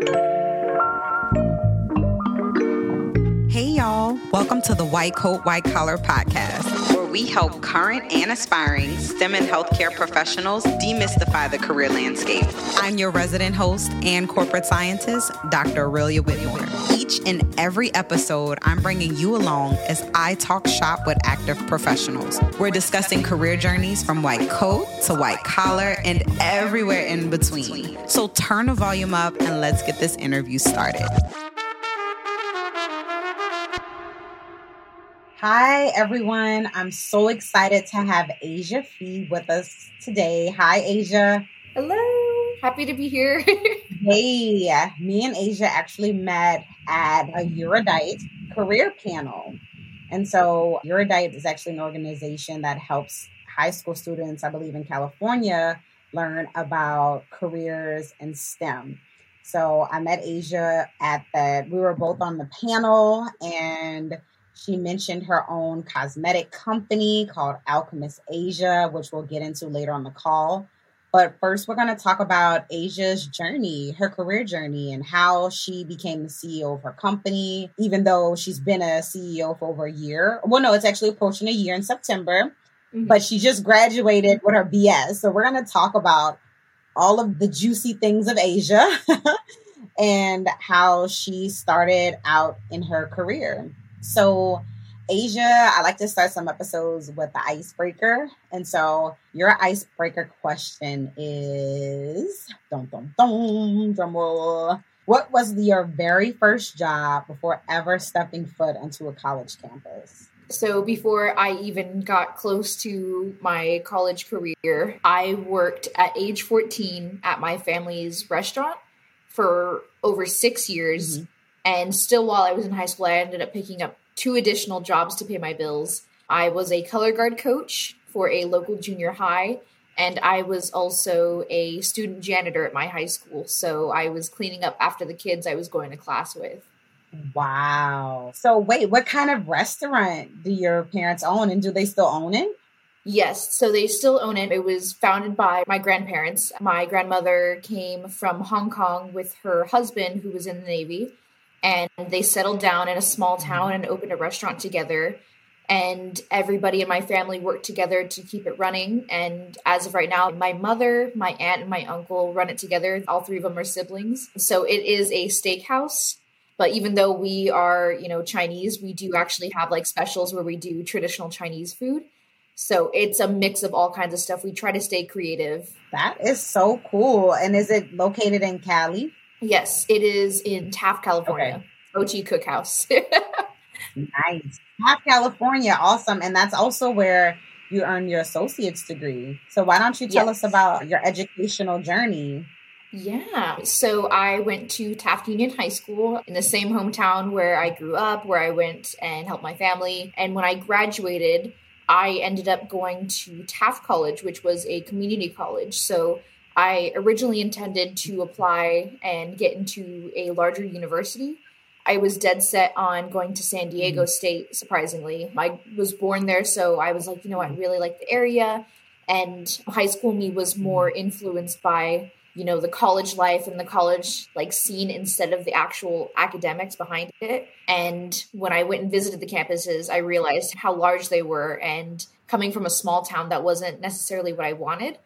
Hey, Welcome to the White Coat, White Collar podcast, where we help current and aspiring STEM and healthcare professionals demystify the career landscape. I'm your resident host and corporate scientist, Dr. Aurelia Whitmore. Each and every episode, I'm bringing you along as I talk shop with active professionals. We're discussing career journeys from white coat to white collar and everywhere in between. So turn the volume up and let's get this interview started. Hi, everyone. I'm so excited to have Asia Fee with us today. Hi, Asia. Hello. Happy to be here. hey, me and Asia actually met at a Eurudite career panel. And so, Eurudite is actually an organization that helps high school students, I believe in California, learn about careers in STEM. So, I met Asia at that. We were both on the panel and she mentioned her own cosmetic company called Alchemist Asia, which we'll get into later on the call. But first, we're going to talk about Asia's journey, her career journey, and how she became the CEO of her company, even though she's been a CEO for over a year. Well, no, it's actually approaching a year in September, mm-hmm. but she just graduated with her BS. So, we're going to talk about all of the juicy things of Asia and how she started out in her career. So, Asia, I like to start some episodes with the icebreaker. And so, your icebreaker question is dum dum dum drum roll. What was your very first job before ever stepping foot onto a college campus? So, before I even got close to my college career, I worked at age 14 at my family's restaurant for over six years. Mm-hmm. And still, while I was in high school, I ended up picking up two additional jobs to pay my bills. I was a color guard coach for a local junior high, and I was also a student janitor at my high school. So I was cleaning up after the kids I was going to class with. Wow. So, wait, what kind of restaurant do your parents own, and do they still own it? Yes, so they still own it. It was founded by my grandparents. My grandmother came from Hong Kong with her husband, who was in the Navy and they settled down in a small mm-hmm. town and opened a restaurant together. And everybody in my family worked together to keep it running. And as of right now my mother my aunt and my uncle run it together. All three of them are siblings. So it is a steakhouse. But even though we are you know chinese we do actually have like specials where we do traditional chinese food. So it's a mix of all kinds of stuff. We try to stay creative. That is so cool. And is it located in cali Yes, it is in mm-hmm. Taft, California. Okay. OG Cookhouse. nice. Taft, California. Awesome. And that's also where you earn your associate's degree. So why don't you tell yes. us about your educational journey? Yeah. So I went to Taft Union High School in the same hometown where I grew up, where I went and helped my family. And when I graduated, I ended up going to Taft College, which was a community college. So I originally intended to apply and get into a larger university. I was dead set on going to San Diego mm-hmm. State, surprisingly. I was born there, so I was like, you know, I really like the area. And high school me was more mm-hmm. influenced by, you know, the college life and the college like scene instead of the actual academics behind it. And when I went and visited the campuses, I realized how large they were and coming from a small town that wasn't necessarily what I wanted.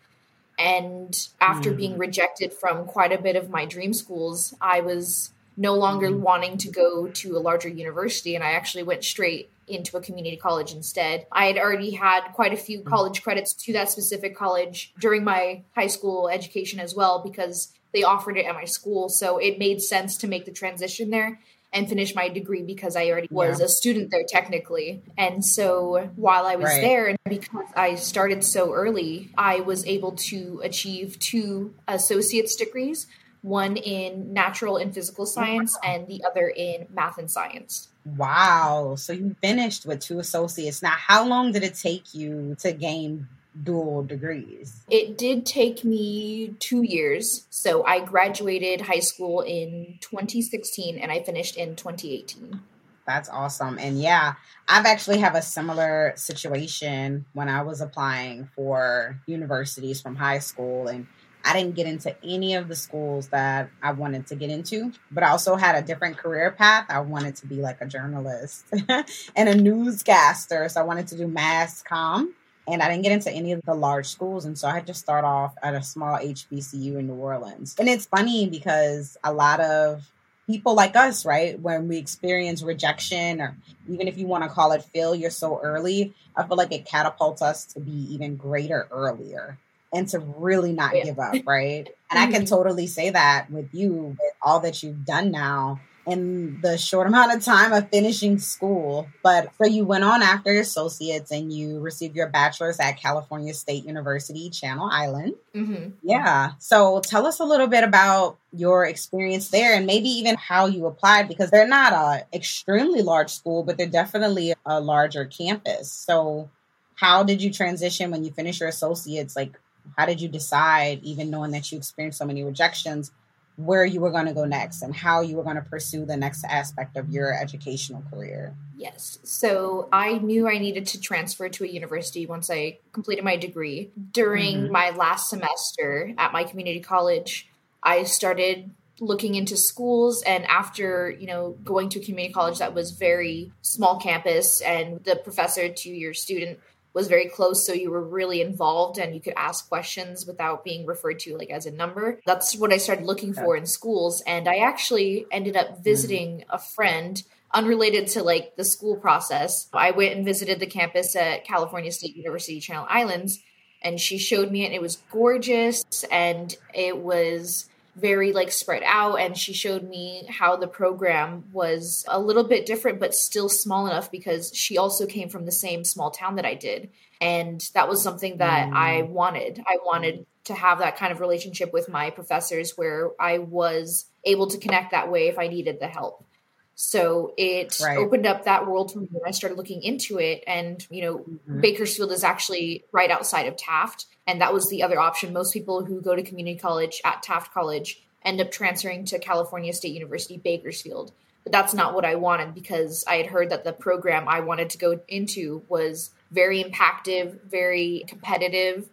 And after mm. being rejected from quite a bit of my dream schools, I was no longer mm. wanting to go to a larger university. And I actually went straight into a community college instead. I had already had quite a few mm. college credits to that specific college during my high school education as well because they offered it at my school. So it made sense to make the transition there and finish my degree because I already was yeah. a student there technically. And so while I was right. there, and because I started so early, I was able to achieve two associate's degrees one in natural and physical science and the other in math and science. Wow. So you finished with two associates. Now, how long did it take you to gain dual degrees? It did take me two years. So I graduated high school in 2016 and I finished in 2018. That's awesome. And yeah, I've actually have a similar situation when I was applying for universities from high school and I didn't get into any of the schools that I wanted to get into, but I also had a different career path. I wanted to be like a journalist and a newscaster. So I wanted to do mass com. And I didn't get into any of the large schools. And so I had to start off at a small HBCU in New Orleans. And it's funny because a lot of people like us, right, when we experience rejection or even if you want to call it failure so early, I feel like it catapults us to be even greater earlier and to really not yeah. give up, right? And. I can mm-hmm. totally say that with you, with all that you've done now in the short amount of time of finishing school. But so you went on after your associates and you received your bachelor's at California State University, Channel Island. Mm-hmm. Yeah. So tell us a little bit about your experience there and maybe even how you applied because they're not a extremely large school, but they're definitely a larger campus. So how did you transition when you finished your associates? Like, how did you decide, even knowing that you experienced so many rejections, where you were going to go next and how you were going to pursue the next aspect of your educational career? Yes. So I knew I needed to transfer to a university once I completed my degree. During mm-hmm. my last semester at my community college, I started looking into schools and after you know going to a community college that was very small campus and the professor to your student was very close so you were really involved and you could ask questions without being referred to like as a number that's what i started looking for in schools and i actually ended up visiting mm-hmm. a friend unrelated to like the school process i went and visited the campus at california state university channel islands and she showed me it it was gorgeous and it was very like spread out and she showed me how the program was a little bit different but still small enough because she also came from the same small town that I did and that was something that mm. I wanted. I wanted to have that kind of relationship with my professors where I was able to connect that way if I needed the help. So it right. opened up that world for me I started looking into it. And, you know, mm-hmm. Bakersfield is actually right outside of Taft. And that was the other option. Most people who go to community college at Taft College end up transferring to California State University, Bakersfield. But that's not what I wanted because I had heard that the program I wanted to go into was very impactful, very competitive,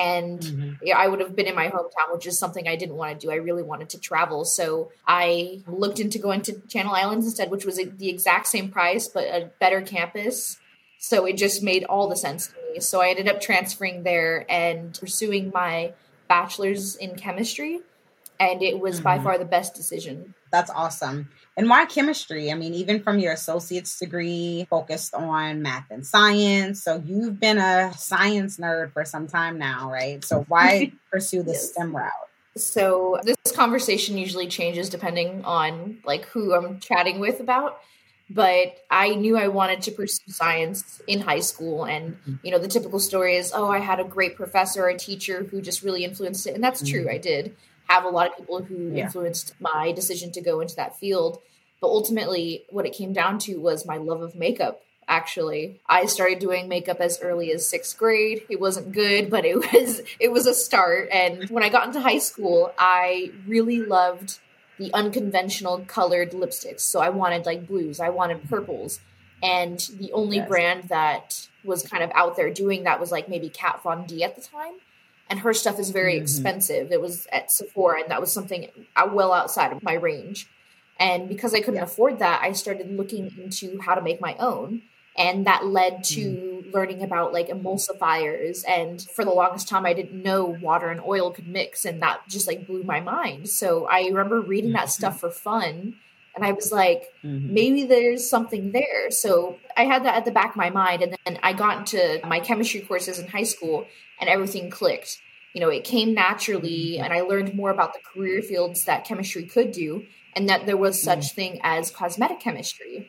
and mm-hmm. yeah, I would have been in my hometown, which is something I didn't want to do. I really wanted to travel, so I looked into going to Channel Islands instead, which was the exact same price but a better campus. So it just made all the sense to me. So I ended up transferring there and pursuing my bachelor's in chemistry, and it was mm-hmm. by far the best decision. That's awesome. And why chemistry? I mean, even from your associate's degree focused on math and science. So you've been a science nerd for some time now, right? So why pursue the yes. STEM route? So this conversation usually changes depending on like who I'm chatting with about. But I knew I wanted to pursue science in high school. And, mm-hmm. you know, the typical story is, oh, I had a great professor or teacher who just really influenced it. And that's mm-hmm. true, I did have a lot of people who yeah. influenced my decision to go into that field. But ultimately, what it came down to was my love of makeup. Actually, I started doing makeup as early as sixth grade. It wasn't good, but it was it was a start. And when I got into high school, I really loved the unconventional colored lipsticks. So I wanted like blues, I wanted purples, and the only yes. brand that was kind of out there doing that was like maybe Kat Von D at the time and her stuff is very mm-hmm. expensive. It was at Sephora, and that was something well outside of my range. And because I couldn't yeah. afford that, I started looking into how to make my own. And that led to mm. learning about like emulsifiers. And for the longest time, I didn't know water and oil could mix. And that just like blew my mind. So I remember reading that mm-hmm. stuff for fun. And I was like, mm-hmm. maybe there's something there. So I had that at the back of my mind. And then I got into my chemistry courses in high school and everything clicked. You know, it came naturally, mm-hmm. and I learned more about the career fields that chemistry could do, and that there was such mm. thing as cosmetic chemistry.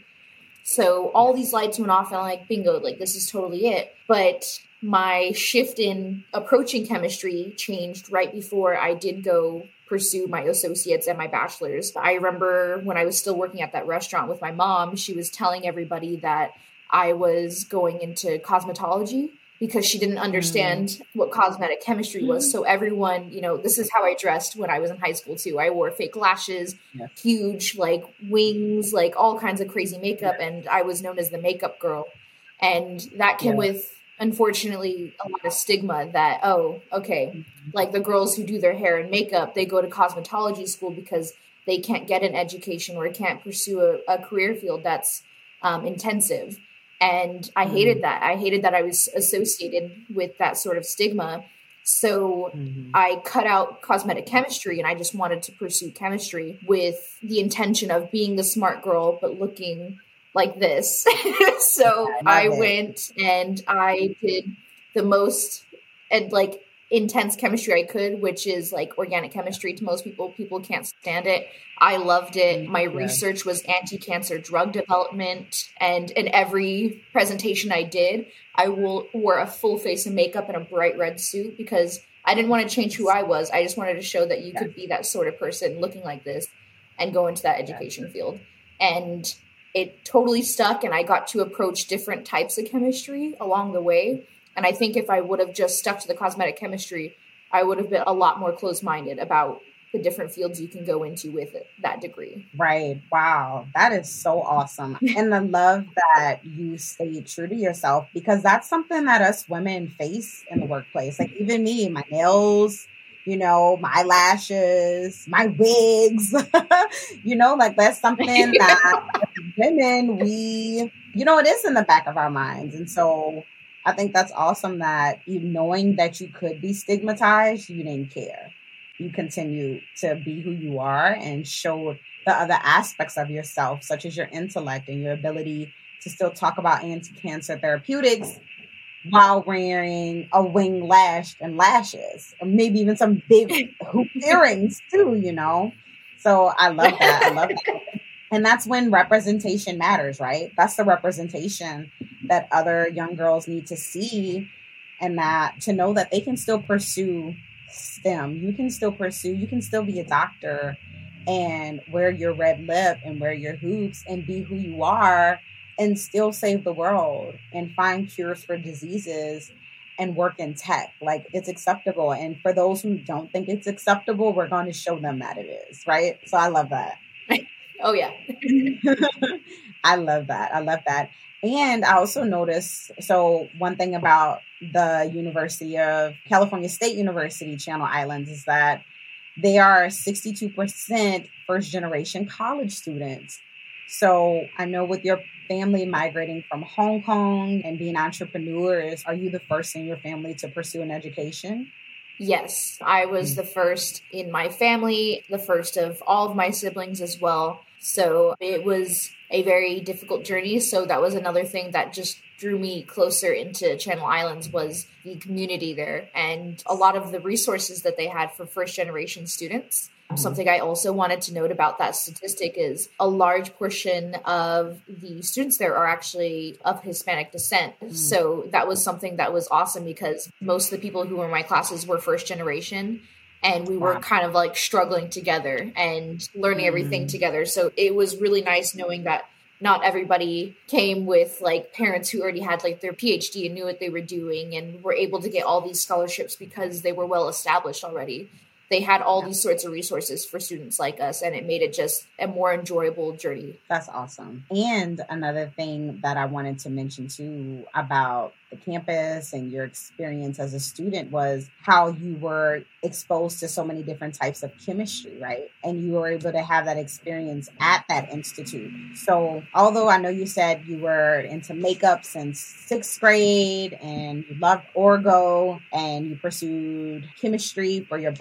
So all these lights went off, and I'm like, bingo, like this is totally it. But my shift in approaching chemistry changed right before I did go pursue my associates and my bachelor's. I remember when I was still working at that restaurant with my mom, she was telling everybody that I was going into cosmetology because she didn't understand mm. what cosmetic chemistry was. Mm. So everyone, you know, this is how I dressed when I was in high school too. I wore fake lashes, yeah. huge like wings, like all kinds of crazy makeup, yeah. and I was known as the makeup girl. And that came yeah. with unfortunately a lot of stigma that oh okay like the girls who do their hair and makeup they go to cosmetology school because they can't get an education or can't pursue a, a career field that's um, intensive and i mm-hmm. hated that i hated that i was associated with that sort of stigma so mm-hmm. I cut out cosmetic chemistry and I just wanted to pursue chemistry with the intention of being the smart girl, but looking like this. so I, I went and I did the most and like intense chemistry I could, which is like organic chemistry to most people. People can't stand it. I loved it. Mm, My yeah. research was anti-cancer drug development, and in every presentation I did, I wore a full face of makeup and a bright red suit because I didn't want to change who I was. I just wanted to show that you yeah. could be that sort of person looking like this and go into that education yeah. field. And it totally stuck, and I got to approach different types of chemistry along the way and I think if I would have just stuck to the cosmetic chemistry, I would have been a lot more close minded about the different fields you can go into with it, that degree. Right. Wow. That is so awesome. and I love that you stayed true to yourself because that's something that us women face in the workplace. Like even me, my nails, you know, my lashes, my wigs, you know, like that's something that women, we, you know, it is in the back of our minds. And so I think that's awesome that you knowing that you could be stigmatized, you didn't care. You continue to be who you are and show the other aspects of yourself, such as your intellect and your ability to still talk about anti-cancer therapeutics while wearing a wing lash and lashes, or maybe even some big hoop earrings too, you know. So I love that. I love that. And that's when representation matters, right? That's the representation that other young girls need to see and that to know that they can still pursue STEM. You can still pursue, you can still be a doctor and wear your red lip and wear your hoops and be who you are and still save the world and find cures for diseases and work in tech. Like it's acceptable. And for those who don't think it's acceptable, we're going to show them that it is, right? So I love that. Oh yeah. I love that. I love that. And I also noticed so one thing about the University of California State University Channel Islands is that they are 62% first generation college students. So I know with your family migrating from Hong Kong and being entrepreneurs, are you the first in your family to pursue an education? Yes, I was mm. the first in my family, the first of all of my siblings as well. So it was a very difficult journey. So that was another thing that just drew me closer into Channel Islands was the community there and a lot of the resources that they had for first generation students. Something I also wanted to note about that statistic is a large portion of the students there are actually of Hispanic descent. Mm. So that was something that was awesome because most of the people who were in my classes were first generation and we were kind of like struggling together and learning everything mm. together. So it was really nice knowing that not everybody came with like parents who already had like their PhD and knew what they were doing and were able to get all these scholarships because they were well established already they had all yeah. these sorts of resources for students like us and it made it just a more enjoyable journey. That's awesome. And another thing that i wanted to mention too about the campus and your experience as a student was how you were exposed to so many different types of chemistry right? And you were able to have that experience at that institute. So although i know you said you were into makeup since sixth grade and you loved orgo and you pursued chemistry for your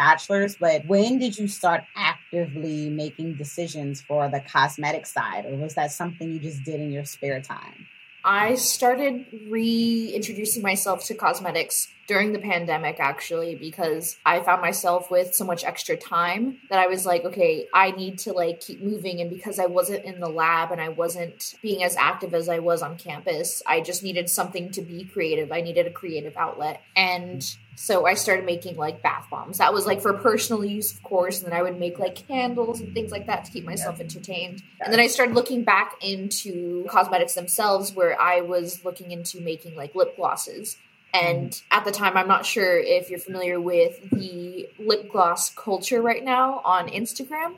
but when did you start actively making decisions for the cosmetic side, or was that something you just did in your spare time? I started reintroducing myself to cosmetics during the pandemic actually because I found myself with so much extra time that I was like, okay, I need to like keep moving and because I wasn't in the lab and I wasn't being as active as I was on campus, I just needed something to be creative. I needed a creative outlet. And so I started making like bath bombs. That was like for personal use, of course. And then I would make like candles and things like that to keep myself entertained. And then I started looking back into cosmetics themselves, where I was looking into making like lip glosses. And mm. at the time, I'm not sure if you're familiar with the lip gloss culture right now on Instagram,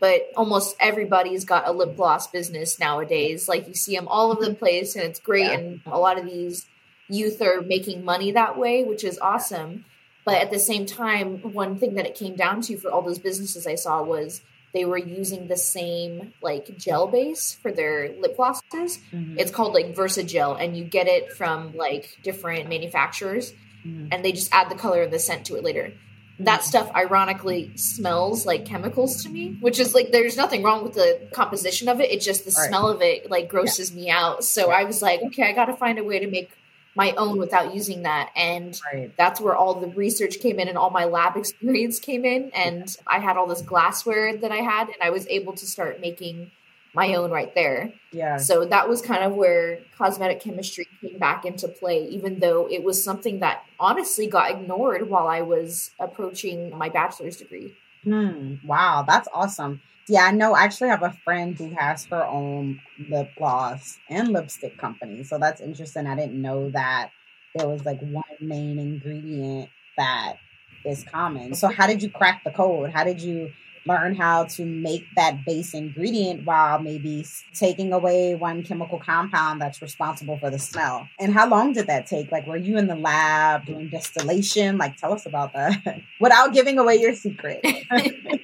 but almost everybody's got a lip gloss business nowadays. Like you see them all over the place, and it's great. Yeah. And a lot of these youth are making money that way, which is awesome. But at the same time, one thing that it came down to for all those businesses I saw was they were using the same like gel base for their lip glosses. Mm-hmm. It's called like Versagel, and you get it from like different manufacturers, mm-hmm. and they just add the color and the scent to it later. That stuff ironically smells like chemicals to me, which is like there's nothing wrong with the composition of it. It's just the smell of it like grosses yeah. me out. So I was like, okay, I got to find a way to make my own without using that. And right. that's where all the research came in and all my lab experience came in. And. I had all this glassware that I had, and I was able to start making my own right there. Yeah. So that was kind of where cosmetic chemistry came back into play, even though it was something that honestly got ignored while I was approaching my bachelor's degree. Hmm. Wow, that's awesome. Yeah, I know. I actually have a friend who has her own lip gloss and lipstick company. So that's interesting. I didn't know that there was like one main ingredient that is common. So how did you crack the code? How did you learn how to make that base ingredient while maybe taking away one chemical compound that's responsible for the smell? And how long did that take? Like, were you in the lab doing distillation? Like, tell us about that without giving away your secret.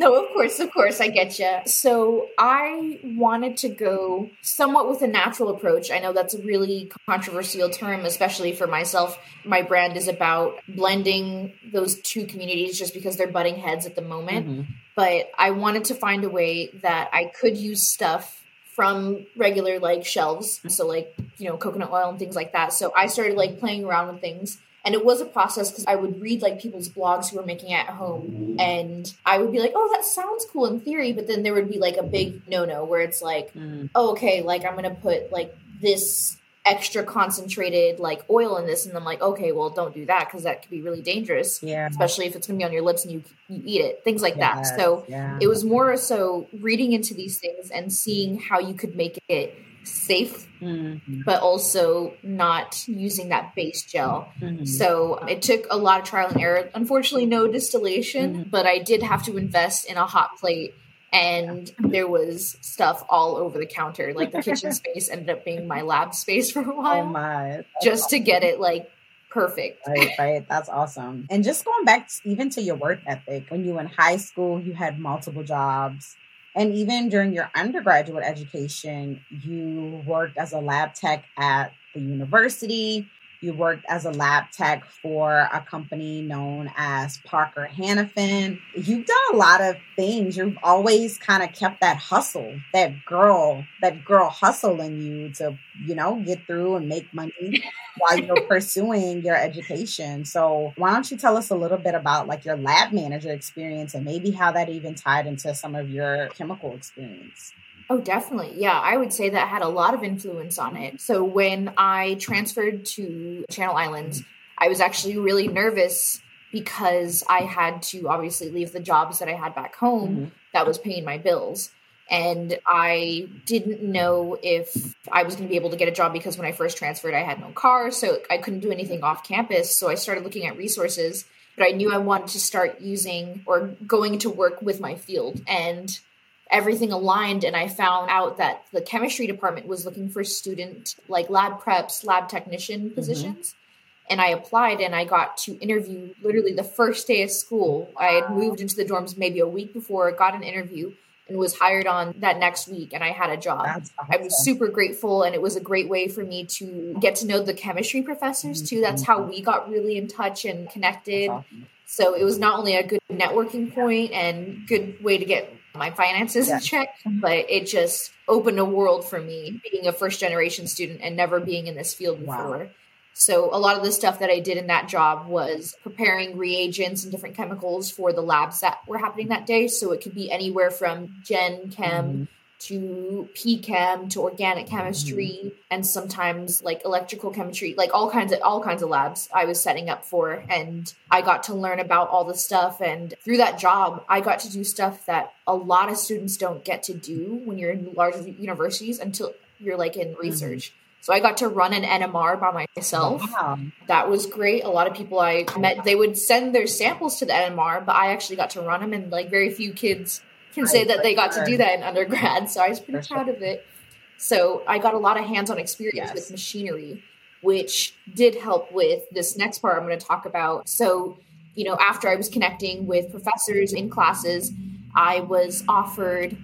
No, of course, of course, I get you. So I wanted to go somewhat with a natural approach. I know that's a really controversial term, especially for myself. My brand is about blending those two communities just because they're butting heads at the moment. Mm-hmm. But I wanted to find a way that I could use stuff from regular like shelves. So like, you know, coconut oil and things like that. So I started like playing around with things and it was a process because I would read like people's blogs who were making it at home and I would be like, oh, that sounds cool in theory. But then there would be like a big no no where it's like, mm. oh, okay, like I'm going to put like this extra concentrated like oil in this and I'm like okay well don't do that because that could be really dangerous yeah especially if it's gonna be on your lips and you you eat it things like yes, that so yeah. it was more so reading into these things and seeing how you could make it safe, mm-hmm. but also not using that base gel. Mm-hmm. So it took a lot of trial and error. Unfortunately, no distillation, mm-hmm. but I did have to invest in a hot plate. And there was stuff all over the counter. Like the kitchen space ended up being my lab space for a oh while. Oh my. just awesome. to get it like perfect. Right, right. That's awesome. And just going back even to your work ethic, when you were in high school, you had multiple jobs. And even during your undergraduate education, you worked as a lab tech at the university. You worked as a lab tech for a company known as Parker Hannifin. You've done a lot of things. You've always kind of kept that hustle, that girl, that girl hustle in you to, you know, get through and make money while you're pursuing your education. So why don't you tell us a little bit about like your lab manager experience and maybe how that even tied into some of your chemical experience? Oh, definitely. Yeah, I would say that had a lot of influence on it. So when I transferred to Channel Islands, I was actually really nervous because I had to obviously leave the jobs that I had back home mm-hmm. that was paying my bills. And I didn't know if I was going to be able to get a job because when I first transferred, I had no car. So I couldn't do anything off campus. So I started looking at resources, but I knew I wanted to start using or going to work with my field. And everything aligned and I found out that the chemistry department was looking for student like lab preps, lab technician mm-hmm. positions. Mm-hmm. And I applied and I got to interview literally the first day of school. I had moved into the dorms maybe a week before, got an interview and was hired on that next week and I had a job. Awesome. I was super grateful and it was a great way for me to get to know the chemistry professors too. That's how we got really in touch and connected. Awesome. So it was not only a good networking point and good way to get my finances yeah. in check, but it just opened a world for me being a first generation student and never being in this field before. Wow. So a lot of the stuff that I did in that job was preparing reagents and different chemicals for the labs that were happening that day. So it could be anywhere from Gen Chem mm-hmm to PChem to organic chemistry mm-hmm. and sometimes like electrical chemistry, like all kinds of all kinds of labs I was setting up for and I got to learn about all the stuff and through that job I got to do stuff that a lot of students don't get to do when you're in large universities until you're like in mm-hmm. research. Mm-hmm. So I got to run an NMR by myself. Wow. That was great. A lot of people I met, they would send their samples to the NMR, but I actually got to run them, and like very few kids can say that they got to do that in undergrad. So I was pretty proud of it. So I got a lot of hands-on experience yes. with machinery. which did help with this next part I'm going to talk about. So, you know, after I was connecting with professors in classes, I was offered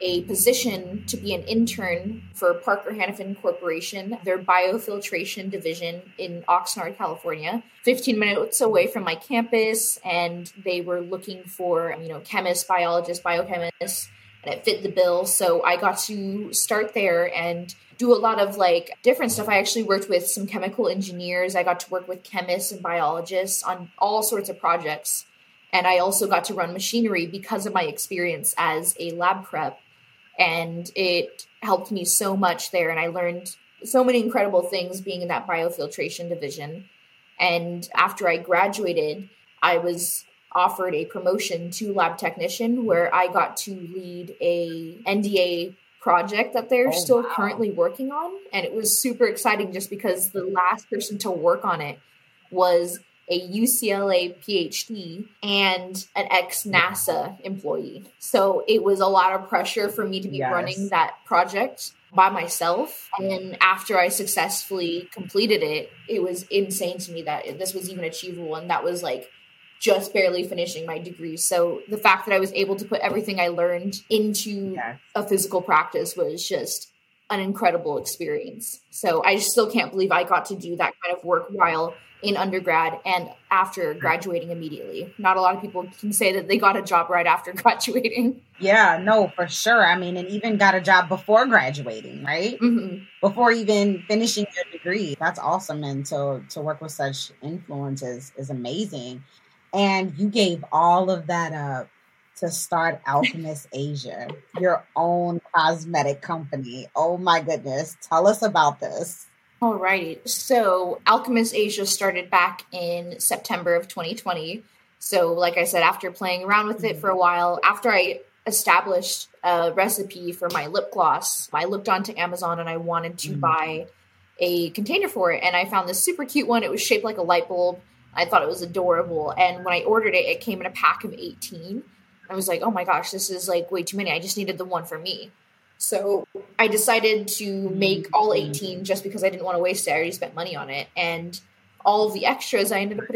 a position to be an intern for Parker Hannifin Corporation, their biofiltration division in Oxnard, California, 15 minutes away from my campus. And they were looking for, you know, chemists, biologists, biochemists, and it fit the bill. So I got to start there and do a lot of like different stuff. I actually worked with some chemical engineers. I got to work with chemists and biologists on all sorts of projects. And I also got to run machinery because of my experience as a lab prep and it helped me so much there and i learned so many incredible things being in that biofiltration division and after i graduated i was offered a promotion to lab technician where i got to lead a nda project that they're oh, still wow. currently working on and it was super exciting just because the last person to work on it was a UCLA PhD and an ex NASA employee. So it was a lot of pressure for me to be yes. running that project by myself. And after I successfully completed it, it was insane to me that this was even achievable. And that was like just barely finishing my degree. So the fact that I was able to put everything I learned into yes. a physical practice was just an incredible experience. So I still can't believe I got to do that kind of work while in undergrad and after graduating immediately. Not a lot of people can say that they got a job right after graduating. Yeah, no, for sure. I mean, and even got a job before graduating, right? Mm-hmm. Before even finishing your degree. That's awesome. And to, to work with such influences is amazing. And you gave all of that up to start Alchemist Asia, your own cosmetic company. Oh my goodness. Tell us about this. Alrighty. So Alchemist Asia started back in September of 2020. So, like I said, after playing around with it for a while, after I established a recipe for my lip gloss, I looked onto Amazon and I wanted to mm-hmm. buy a container for it. And I found this super cute one. It was shaped like a light bulb. I thought it was adorable. And when I ordered it, it came in a pack of 18. I was like, oh my gosh, this is like way too many. I just needed the one for me. So I decided to make all 18 just because I didn't want to waste it. I already spent money on it. And all the extras I ended up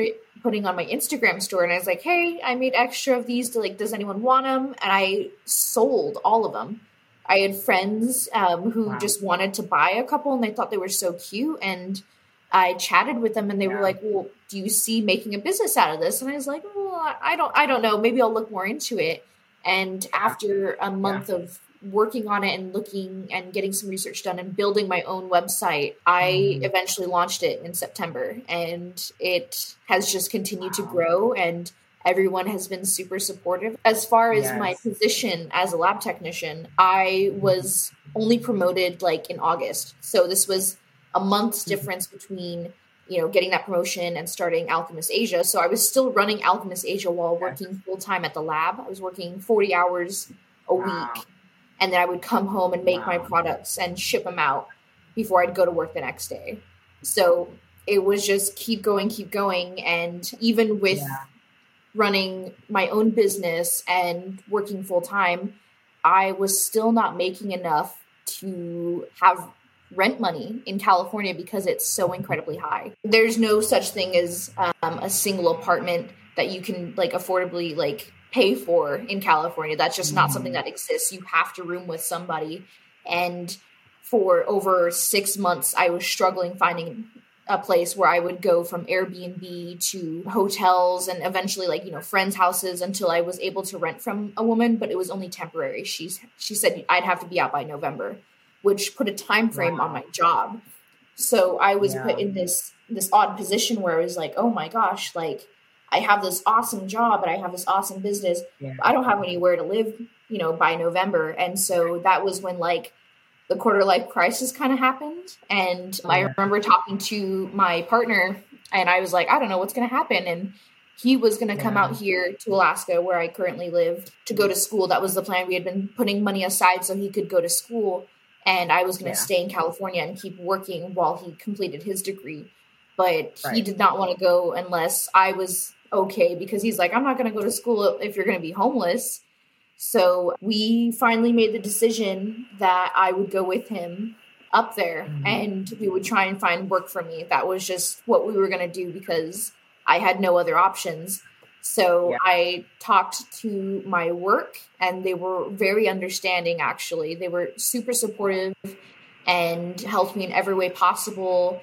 putting on my Instagram store. And I was like, hey, I made extra of these. To, like, does anyone want them? And I sold all of them. I had friends um, who wow. just wanted to buy a couple and they thought they were so cute. And I chatted with them and they yeah. were like, well, do you see making a business out of this? And I was like, well, I don't, I don't know. Maybe I'll look more into it. And after a month yeah. of working on it and looking and getting some research done and building my own website, I mm. eventually launched it in September and it has just continued wow. to grow and everyone has been super supportive. As far as yes. my position as a lab technician, I was only promoted like in August. So this was a month's mm-hmm. difference between you know getting that promotion and starting alchemist asia so i was still running alchemist asia while working full time at the lab i was working 40 hours a wow. week and then I would come home and make wow. my products and ship them out before I'd go to work the next day. So it was just keep going, keep going. And even with yeah. running my own business and working full time, I was still not making enough to have rent money in California because it's so incredibly high. There's no such thing as um, a single apartment that you can like affordably like pay for in California. That's just not something mm. that exists. You have to room with somebody. And for over six months, I was struggling finding a place where I would go from Airbnb to hotels and eventually like, you know, friends' houses until I was able to rent from a woman, but it was only temporary. She's she said I'd have to be out by November, which put a time frame wow. on my job. So I was yeah. put in this this odd position where I was like, oh my gosh, like I have this awesome job and I have this awesome business. Yeah. I don't have anywhere to live, you know, by November. And so that was when like the quarter life crisis kind of happened. And I remember talking to my partner and I was like, I don't know what's going to happen. And he was going to come yeah. out here to Alaska, where I currently live, to go to school. That was the plan. We had been putting money aside so he could go to school. And I was going to yeah. stay in California and keep working while he completed his degree. But right. he did not want to go unless I was okay because he's like, I'm not going to go to school if you're going to be homeless. So we finally made the decision that I would go with him up there mm-hmm. and we would try and find work for me. That was just what we were going to do because I had no other options. So yeah. I talked to my work and they were very understanding actually. They were super supportive and helped me in every way possible.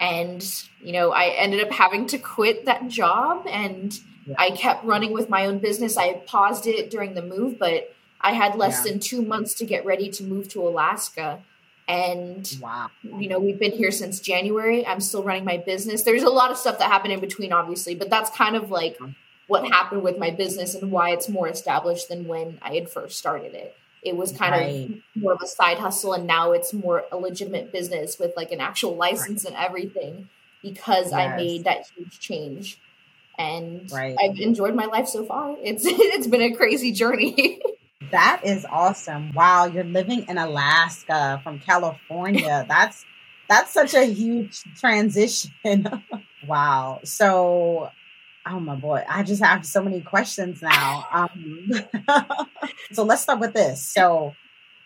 And, you know, I ended up having to quit that job and yeah. I kept running with my own business. I paused it during the move, but I had less yeah. than two months to get ready to move to Alaska. And, wow. you know, we've been here since January. I'm still running my business. There's a lot of stuff that happened in between, obviously, but that's kind of like mm-hmm. what happened with my business and why it's more established than when I had first started it. It was kind right. of more of a side hustle, and now it's more a legitimate business with like an actual license right. and everything because yes. I made that huge change. And right. I've enjoyed my life so far. It's it's been a crazy journey. That is awesome. Wow, you're living in Alaska from California. That's that's such a huge transition. wow. So oh my boy, I just have so many questions now. Um, so let's start with this. So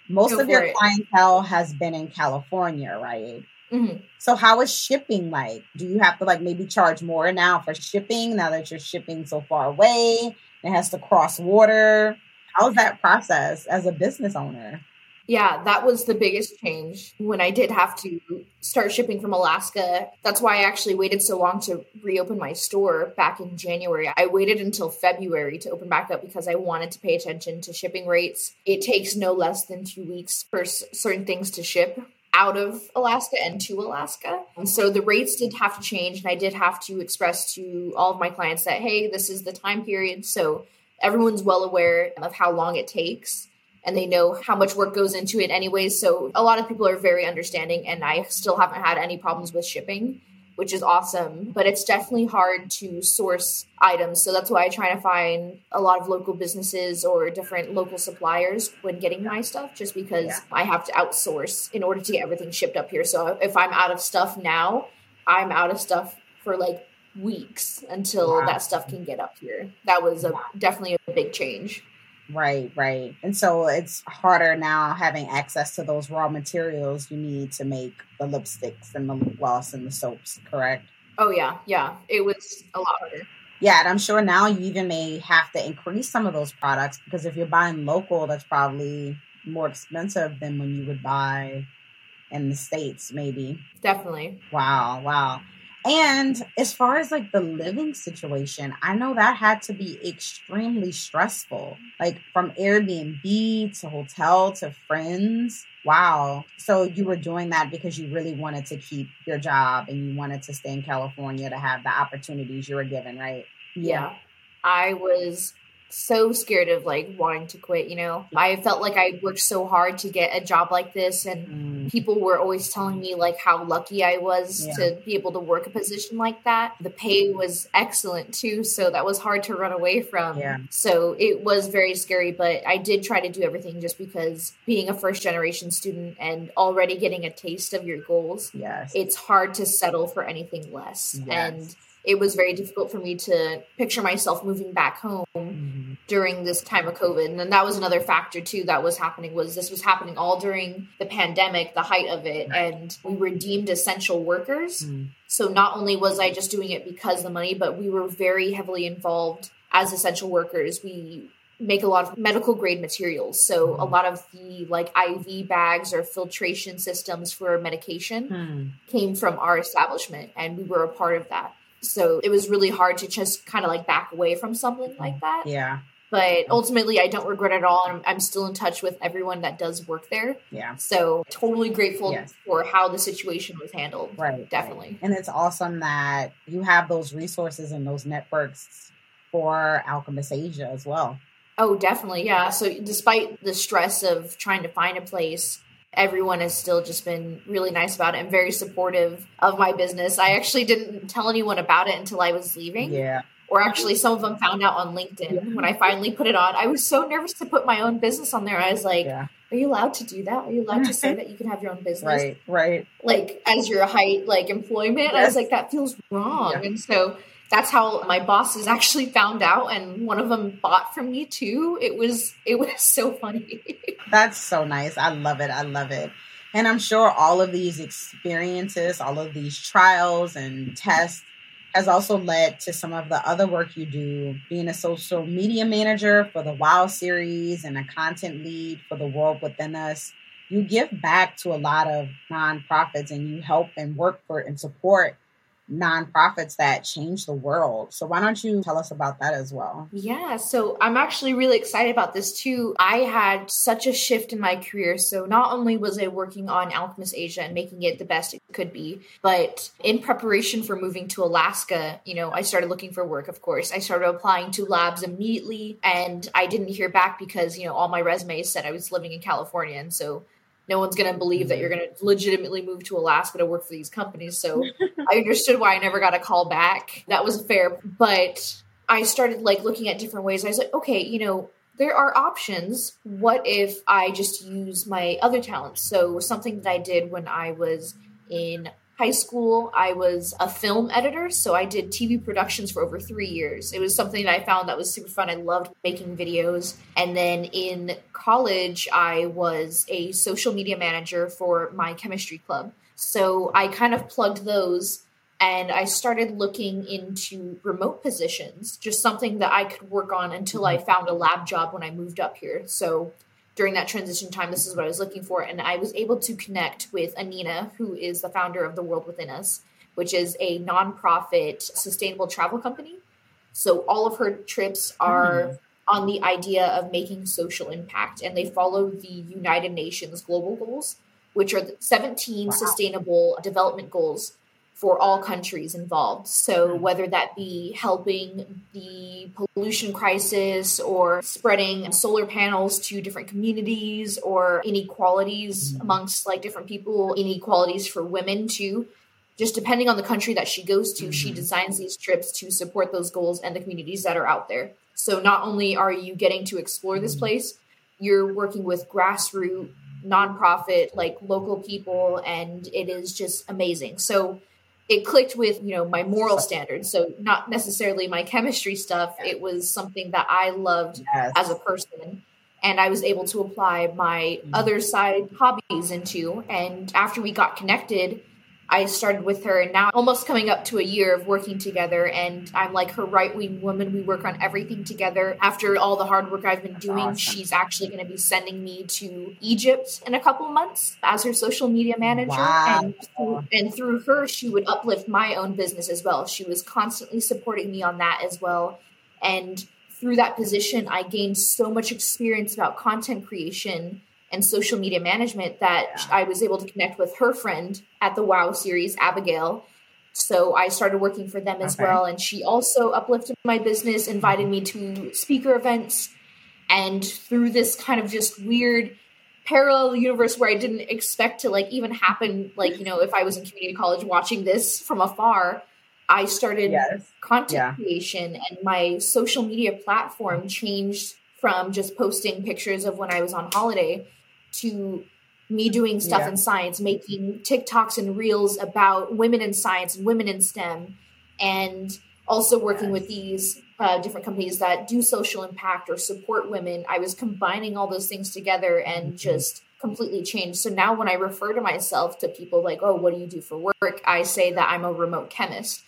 most Go of your it. clientele has been in California, right? Mm-hmm. So how is shipping like? Do you have to like maybe charge more now for shipping now that you're shipping so far away? It has to cross water how's that process as a business owner? Yeah, that was the biggest change when I did have to start shipping from Alaska. That's why I actually waited so long to reopen my store back in January. I waited until February to open back up because I wanted to pay attention to shipping rates. It takes no less than two weeks for certain things to ship out of Alaska and to Alaska. And so the rates did have to change, and I did have to express to all of my clients that, hey, this is the time period. So everyone's well aware of how long it takes and they know how much work goes into it anyways so a lot of people are very understanding and i still haven't had any problems with shipping which is awesome but it's definitely hard to source items so that's why i try to find a lot of local businesses or different local suppliers when getting my stuff just because yeah. i have to outsource in order to get everything shipped up here so if i'm out of stuff now i'm out of stuff for like weeks until wow. that stuff can get up here. That was a definitely a big change. Right, right. And so it's harder now having access to those raw materials you need to make the lipsticks and the lip gloss and the soaps, correct? Oh yeah, yeah. It was a lot harder. Yeah, and I'm sure now you even may have to increase some of those products because if you're buying local, that's probably more expensive than when you would buy in the States, maybe. Definitely. Wow, wow. And as far as like the living situation, I know that had to be extremely stressful. Like from Airbnb to hotel to friends. Wow. So you were doing that because you really wanted to keep your job and you wanted to stay in California to have the opportunities you were given, right? Yeah. I was so scared of like wanting to quit, you know. I felt like I worked so hard to get a job like this and mm. people were always telling me like how lucky I was yeah. to be able to work a position like that. The pay was excellent too, so that was hard to run away from. Yeah. So it was very scary, but I did try to do everything just because being a first generation student and already getting a taste of your goals, yes. it's hard to settle for anything less. Yes. And it was very difficult for me to picture myself moving back home. During this time of covid and then that was another factor too that was happening was this was happening all during the pandemic the height of it and we were deemed essential workers mm-hmm. so not only was i just doing it because the money but we were very heavily involved as essential workers we make a lot of medical grade materials so mm-hmm. a lot of the like iv bags or filtration systems for medication mm. came from our establishment and we were a part of that so it was really hard to just kind of like back away from something like that. Yeah. But ultimately, I don't regret it at all. I'm, I'm still in touch with everyone that does work there. Yeah. So totally grateful yes. for how the situation was handled. Right. Definitely. Right. And it's awesome that you have those resources and those networks for Alchemist Asia as well. Oh, definitely. Yeah. So despite the stress of trying to find a place, everyone has still just been really nice about it and very supportive of my business. I actually didn't tell anyone about it until I was leaving. Yeah. Or actually, some of them found out on LinkedIn when I finally put it on. I was so nervous to put my own business on there. I was like, yeah. "Are you allowed to do that? Are you allowed to say that you can have your own business?" Right, right. Like as your height, like employment. Yes. I was like, "That feels wrong." Yeah. And so that's how my bosses actually found out and one of them bought from me too it was it was so funny that's so nice i love it i love it And I'm sure all of these experiences, all of these trials and tests has also led to some of the other work you do, being a social media manager for the WOW series and a content lead for the World Within Us. You give back to a lot of nonprofits and you help and work for and support nonprofits that change the world. So why don't you tell us about that as well? Yeah, so I'm actually really excited about this too. I had such a shift in my career. So not only was I working on Alchemist Asia and making it the best it could be, but in preparation for moving to Alaska, you know, I started looking for work, of course. I started applying to labs immediately and I didn't hear back because, you know, all my resumes said I was living in California. And so no one's going to believe that you're going to legitimately move to Alaska to work for these companies. So I understood why I never got a call back. That was fair. But I started like looking at different ways. I was like, okay, you know, there are options. What if I just use my other talents? So something that I did when I was in high school, I was a film editor. So I did TV productions for over three years. It was something that I found that was super fun. I loved making videos. And then in college, I was a social media manager for my chemistry club. So I kind of plugged those and I started looking into remote positions, just something that I could work on until I mm-hmm. found a lab job when I moved up here. So during that transition time, this is what I was looking for. And I was able to connect with Anina, who is the founder of The World Within Us, which is a nonprofit sustainable travel company. So all of her trips are mm. on the idea of making social impact, and they follow the United Nations global goals, which are 17 wow. sustainable development goals for all countries involved. So, hmm. whether that be helping the pollution crisis or spreading solar panels to different communities or inequalities hmm. amongst like different people, inequalities for women too. Just depending on the country that she goes to, she hmm. designs these trips to support those goals and the communities that are out there. So, not only are you getting to explore this place, you're working with grassroots nonprofit like local people and it is just amazing so it clicked with you know my moral standards. So not necessarily my chemistry stuff. It was something that i loved yes. as a person and i was able to apply my mm-hmm. other side hobbies into. And after we got connected I started with her, and now almost coming up to a year of working together. And I'm like her right wing woman. We work on everything together. After all the hard work I've been doing, awesome. she's actually going to be sending me to Egypt in a couple months as her social media manager. Wow. And, through, and through her, she would uplift my own business as well. She was constantly supporting me on that as well. And through that position, I gained so much experience about content creation and social media management that yeah. I was able to connect with her friend at the WOW series, Abigail. So I started working for them as okay. well. And she also uplifted my business, invited me to speaker events. And through this kind of just weird parallel universe where I didn't expect to like even happen, like, you know, if I was in community college watching this from afar, I started yes. content yeah. creation and my social media platform changed from just posting pictures of when I was on holiday to me doing stuff yeah. in science, making TikToks and reels about women in science and women in STEM, and also working yes. with these uh, different companies that do social impact or support women. I was combining all those things together and mm-hmm. just completely changed. So now when I refer to myself to people like, oh, what do you do for work? I say that I'm a remote chemist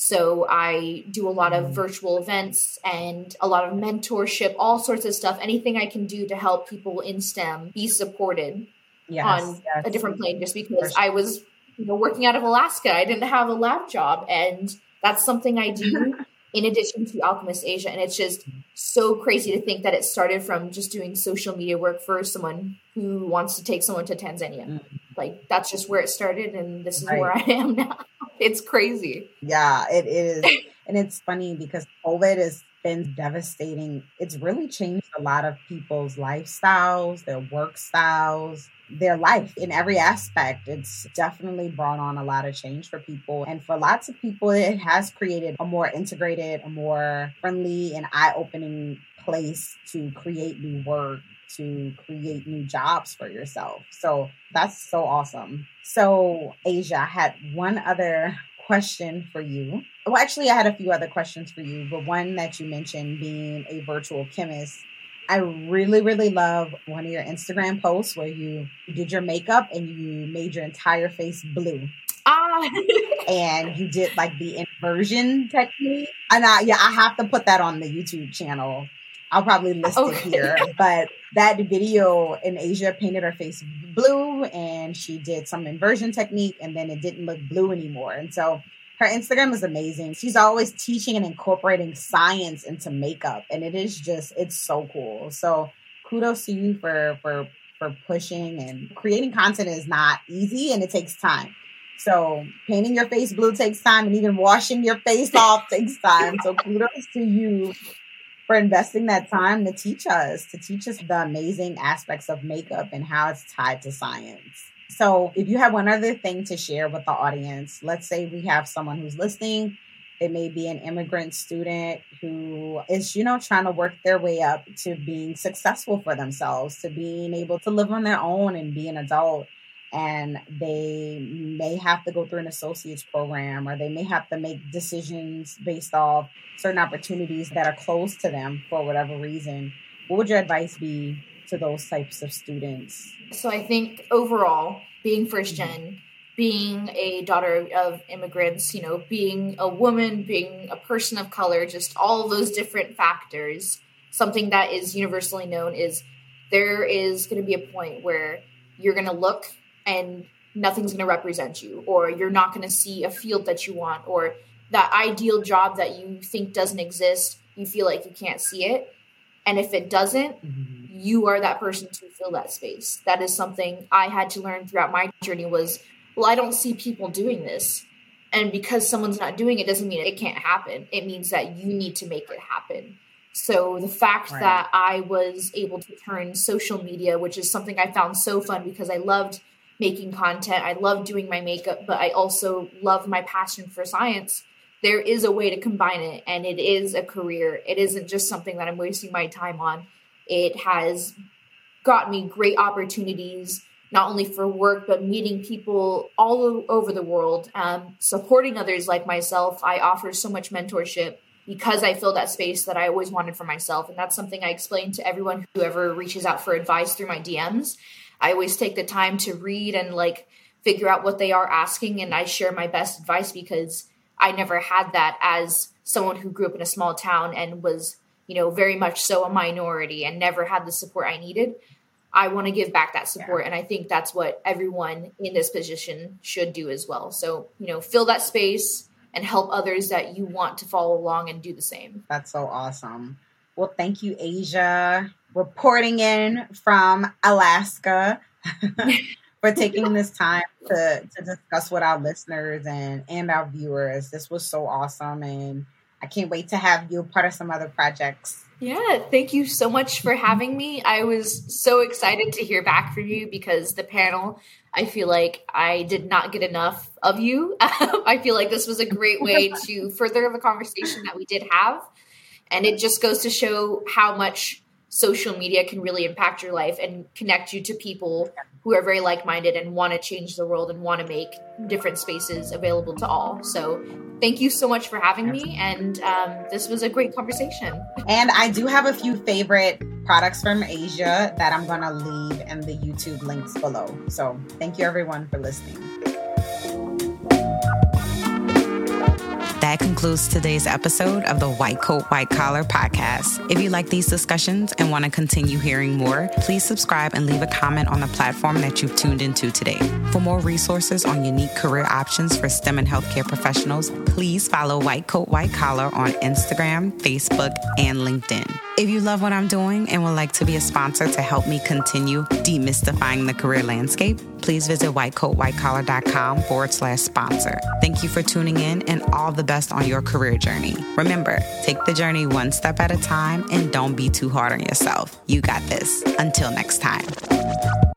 so I do a lot of mm. virtual events and a lot of mentorship, all sorts of stuff, anything I can do to help people in STEM be supported yes, on yes. a different plane just because sure. I was you know working out of Alaska. I didn't have a lab job and that's something I do in addition to Alchemist Asia and it's just so crazy to think that it started from just doing social media work for someone who wants to take someone to Tanzania. Mm. Like that's just where it started and this is right. where I am now. It's crazy. Yeah, it is. and it's funny because COVID has been devastating. It's really changed a lot of people's lifestyles, their work styles, their life in every aspect. It's definitely brought on a lot of change for people. And for lots of people, it has created a more integrated, a more friendly, and eye opening place to create new work to create new jobs for yourself. So that's so awesome. So, Asia, I had one other question for you. Well, actually, I had a few other questions for you, but one that you mentioned being a virtual chemist I really, really love one of your Instagram posts where you did your makeup and you made your entire face blue. Ah. and you did like the inversion technique. And I, yeah, I have to put that on the YouTube channel. I'll probably list okay. it here. But that video in Asia painted her face blue and she did some inversion technique and then it didn't look blue anymore. And so her Instagram is amazing. She's always teaching and incorporating science into makeup, and it is just it's so cool. So kudos to you for for for pushing and creating content is not easy and it takes time. So painting your face blue takes time, and even washing your face off takes time. So kudos to you for investing that time to teach us, to teach us the amazing aspects of makeup and how it's tied to science. So, if you have one other thing to share with the audience, let's say we have someone who's listening. It may be an immigrant student who is, you know, trying to work their way up to being successful for themselves, to being able to live on their own and be an adult. And they may have to go through an associate's program or they may have to make decisions based off certain opportunities that are close to them for whatever reason. What would your advice be to those types of students? So I think overall, being first mm-hmm. gen, being a daughter of immigrants, you know, being a woman, being a person of color, just all those different factors, something that is universally known is there is going to be a point where you're going to look and nothing's going to represent you, or you're not going to see a field that you want, or that ideal job that you think doesn't exist, you feel like you can't see it. And if it doesn't, mm-hmm you are that person to fill that space. That is something I had to learn throughout my journey was, well, I don't see people doing this. And because someone's not doing it doesn't mean it can't happen. It means that you need to make it happen. So the fact right. that I was able to turn social media, which is something I found so fun because I loved making content, I love doing my makeup, but I also love my passion for science. There is a way to combine it, and it is a career. It isn't just something that I'm wasting my time on it has got me great opportunities, not only for work, but meeting people all over the world, um, supporting others like myself. I offer so much mentorship because I fill that space that I always wanted for myself. And that's something I explain to everyone who ever reaches out for advice through my DMs. I always take the time to read and like figure out what they are asking, and I share my best advice because I never had that as someone who grew up in a small town and was you know, very much so a minority and never had the support I needed. I want to give back that support. Yeah. And I think that's what everyone in this position should do as well. So, you know, fill that space and help others that you want to follow along and do the same. That's so awesome. Well, thank you, Asia, reporting in from Alaska. for taking this time to, to discuss with our listeners and, and our viewers. This was so awesome. And I can't wait to have you part of some other projects. Yeah, thank you so much for having me. I was so excited to hear back from you because the panel, I feel like I did not get enough of you. I feel like this was a great way to further the conversation that we did have. And it just goes to show how much social media can really impact your life and connect you to people who are very like-minded and want to change the world and want to make different spaces available to all. So thank you so much for having me and um, this was a great conversation. And i do have a few favorite products from asia that i'm going to leave in the youtube links below. So thank you everyone for listening That concludes today's episode of the White Coat, White Collar podcast. If you like these discussions and want to continue hearing more, please subscribe and leave a comment on the platform that you've tuned into today. For more resources on unique career options for STEM and healthcare professionals, please follow White Coat, White Collar on Instagram, Facebook, and LinkedIn. If you love what I'm doing and would like to be a sponsor to help me continue demystifying the career landscape, please visit whitecoatwhitecollar.com forward slash sponsor. Thank you for tuning in and all the best on your career journey. Remember, take the journey one step at a time and don't be too hard on yourself. You got this. Until next time.